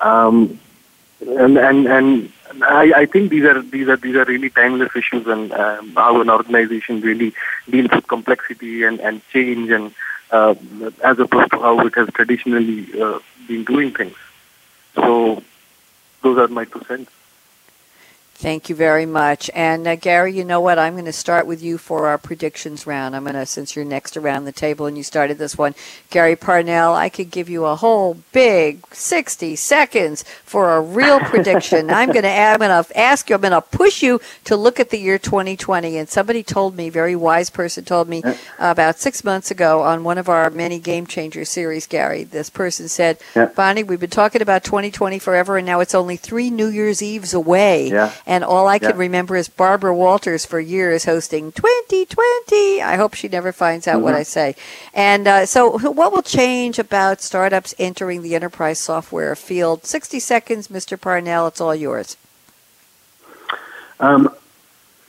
Um, and and and I, I think these are these are these are really timeless issues, and um, how an organization really deals with complexity and and change, and uh, as opposed to how it has traditionally uh, been doing things. So those are my two cents. Thank you very much. And uh, Gary, you know what? I'm going to start with you for our predictions round. I'm going to, since you're next around the table and you started this one, Gary Parnell, I could give you a whole big 60 seconds for a real prediction. I'm going *laughs* to, I'm going to ask you, I'm going to push you to look at the year 2020. And somebody told me, very wise person told me about six months ago on one of our many game changer series, Gary, this person said. Bonnie, we've been talking about 2020 forever and now it's only three New Year's Eves away. Yeah. And all I can remember is Barbara Walters for years hosting 2020. I hope she never finds out mm-hmm. what I say. And uh, so, what will change about startups entering the enterprise software field? 60 seconds, Mr. Parnell. It's all yours. Um,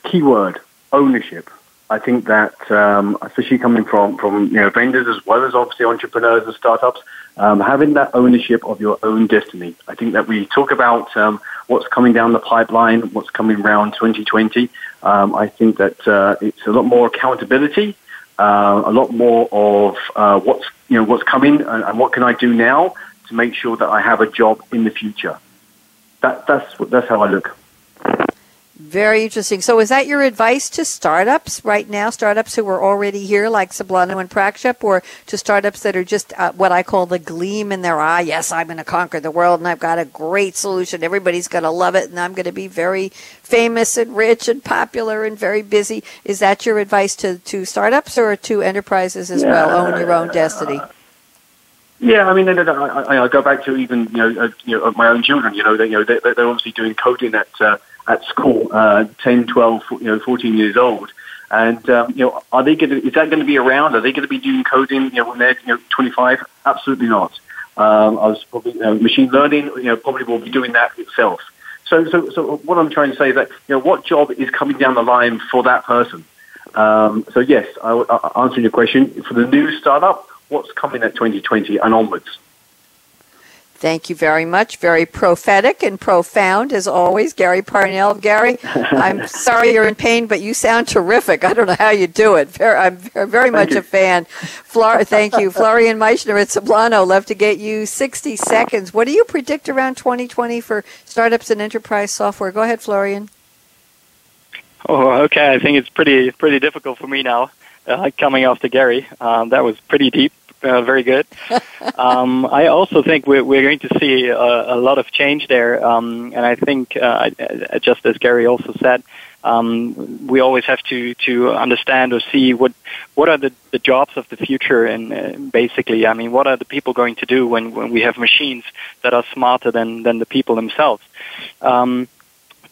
keyword ownership. I think that, um, especially coming from, from you know vendors as well as obviously entrepreneurs and startups, um, having that ownership of your own destiny. I think that we talk about um, what's coming down the pipeline, what's coming around 2020. Um, I think that uh, it's a lot more accountability, uh, a lot more of uh, what's you know what's coming and, and, what can I do now to make sure that I have a job in the future. That, that's that's how I look. Very interesting. So, is that your advice to startups right now? Startups who are already here, like Sablono and Prakshep, or to startups that are just uh, what I call the gleam in their eye? Yes, I'm going to conquer the world, and I've got a great solution. Everybody's going to love it, and I'm going to be very famous and rich and popular and very busy. Is that your advice to, to startups or to enterprises as yeah. well? Own your own destiny. Yeah, I mean, I, I, I, go back to even you know, uh, you know my own children. You know, they, you know, they, they're obviously doing coding at. Uh, at school, uh, 10, 12, you know, 14 years old. And um, you know, are they going? Is that going to be around? Are they going to be doing coding? You know, when they're you know 25? Absolutely not. Um, I was probably you know, machine learning. You know, probably will be doing that itself. So, so, so what I'm trying to say is that you know, what job is coming down the line for that person? Um, so yes, I, I, answering your question for the new startup, what's coming at 2020 and onwards? Thank you very much. Very prophetic and profound as always, Gary Parnell. Gary, *laughs* I'm sorry you're in pain, but you sound terrific. I don't know how you do it. I'm very much a fan. Flor- thank you. *laughs* Florian Meichsner at Sablono. Love to get you 60 seconds. What do you predict around 2020 for startups and enterprise software? Go ahead, Florian. Oh, okay. I think it's pretty pretty difficult for me now, uh, coming after Gary. Um, that was pretty deep uh, very good. *laughs* um, I also think we're, we're going to see a, a lot of change there, um, and I think uh, just as Gary also said, um, we always have to to understand or see what what are the, the jobs of the future, and uh, basically, I mean, what are the people going to do when, when we have machines that are smarter than than the people themselves. Um,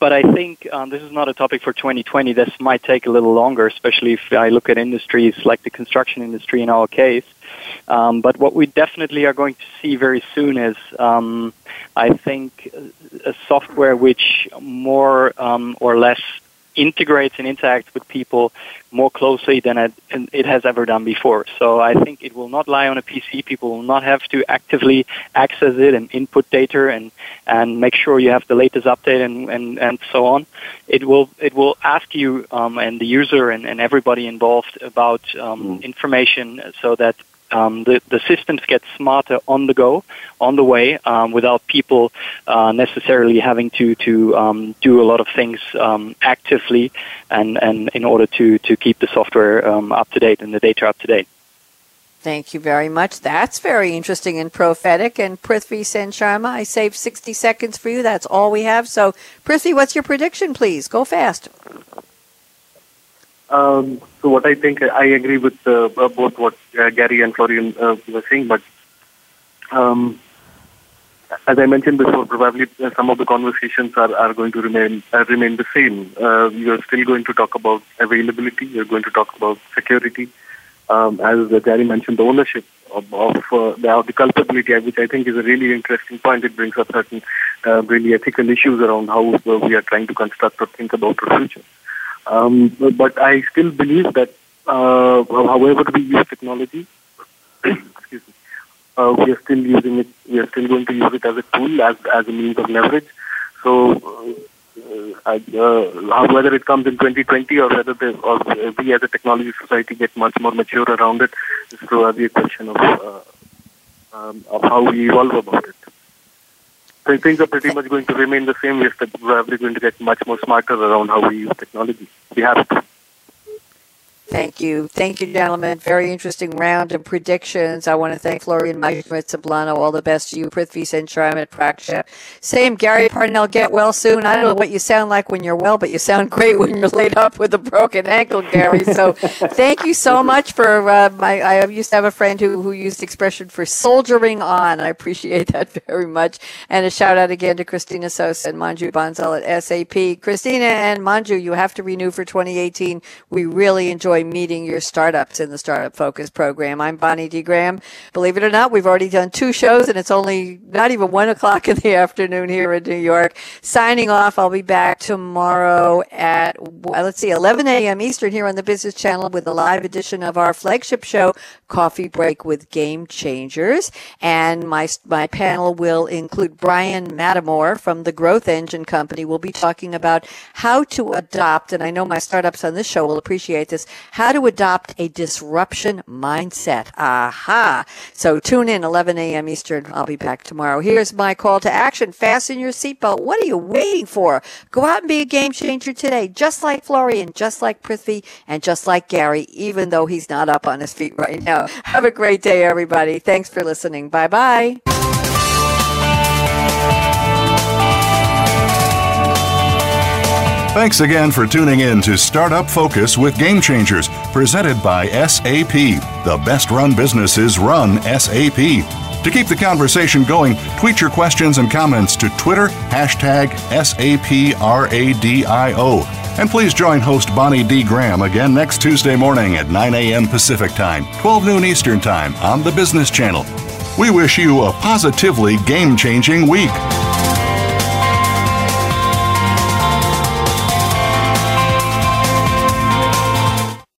but I think um, this is not a topic for 2020. This might take a little longer, especially if I look at industries like the construction industry in our case. Um, but what we definitely are going to see very soon is, um, I think, a software which more um, or less integrates and interacts with people more closely than it, it, has ever done before. So I think it will not lie on a PC. People will not have to actively access it and input data and, and make sure you have the latest update and, and, and so on. It will it will ask you um, and the user and, and everybody involved about um, mm. information so that um, the, the systems get smarter on the go, on the way, um, without people uh, necessarily having to to um, do a lot of things um, actively, and, and in order to to keep the software um, up to date and the data up to date. Thank you very much. That's very interesting and prophetic. And Prithvi Sen Sharma, I saved 60 seconds for you. That's all we have. So, Prithvi, what's your prediction, please? Go fast. Um, so what I think, I agree with uh, both what uh, Gary and Florian uh, were saying, but um, as I mentioned before, probably uh, some of the conversations are, are going to remain uh, remain the same. Uh, you're still going to talk about availability. You're going to talk about security. um, as Gary mentioned, the ownership of, of uh, the, of the culpability, which I think is a really interesting point. It brings up certain uh, really ethical issues around how uh, we are trying to construct or think about our future. Um, but I still believe that uh, however we use technology, *coughs* excuse me, uh, we are still using it. We are still going to use it as a tool, as as a means of leverage. So uh, uh, whether it comes in 2020 or whether they, or we as a technology society get much more mature around it, is probably a question of, uh, um, of how we evolve about it. Things are pretty much going to remain the same. We're probably going to get much more smarter around how we use technology. We have to. Thank you. Thank you, gentlemen. Very interesting round of predictions. I want to thank Florian Meischmidt Sablono. All the best to you, Prithvi Sen Sharma Prakshep. Same, Gary Parnell, get well soon. I don't know what you sound like when you're well, but you sound great when you're laid up with a broken ankle, Gary. So *laughs* thank you so much for uh, my, I used to have a friend who, who used the expression for soldiering on. I appreciate that very much. And a shout out again to Christina Sosa and Manju Bansal at SAP. Christina and Manju, you have to renew for 2018. We really enjoy meeting your startups in the Startup Focus program. I'm Bonnie D. Graham. Believe it or not, we've already done two shows and it's only not even one o'clock *laughs* in the afternoon here in New York. Signing off, I'll be back tomorrow at, uh, let's see, 11 a.m. Eastern here on the Business Channel with a live edition of our flagship show, Coffee Break with Game Changers. And my, my panel will include Brian Matamore from the Growth Engine Company. We'll be talking about how to adopt, and I know my startups on this show will appreciate this, how to adopt a disruption mindset. Aha. So tune in 11 a.m. Eastern. I'll be back tomorrow. Here's my call to action. Fasten your seatbelt. What are you waiting for? Go out and be a game changer today, just like Florian, just like Prithvi, and just like Gary, even though he's not up on his feet right now. Have a great day, everybody. Thanks for listening. Bye bye. Thanks again for tuning in to Startup Focus with Game Changers, presented by SAP. The best run businesses run SAP. To keep the conversation going, tweet your questions and comments to Twitter, hashtag SAPRADIO. And please join host Bonnie D. Graham again next Tuesday morning at 9 a.m. Pacific Time, 12 noon Eastern Time on the Business Channel. We wish you a positively game changing week.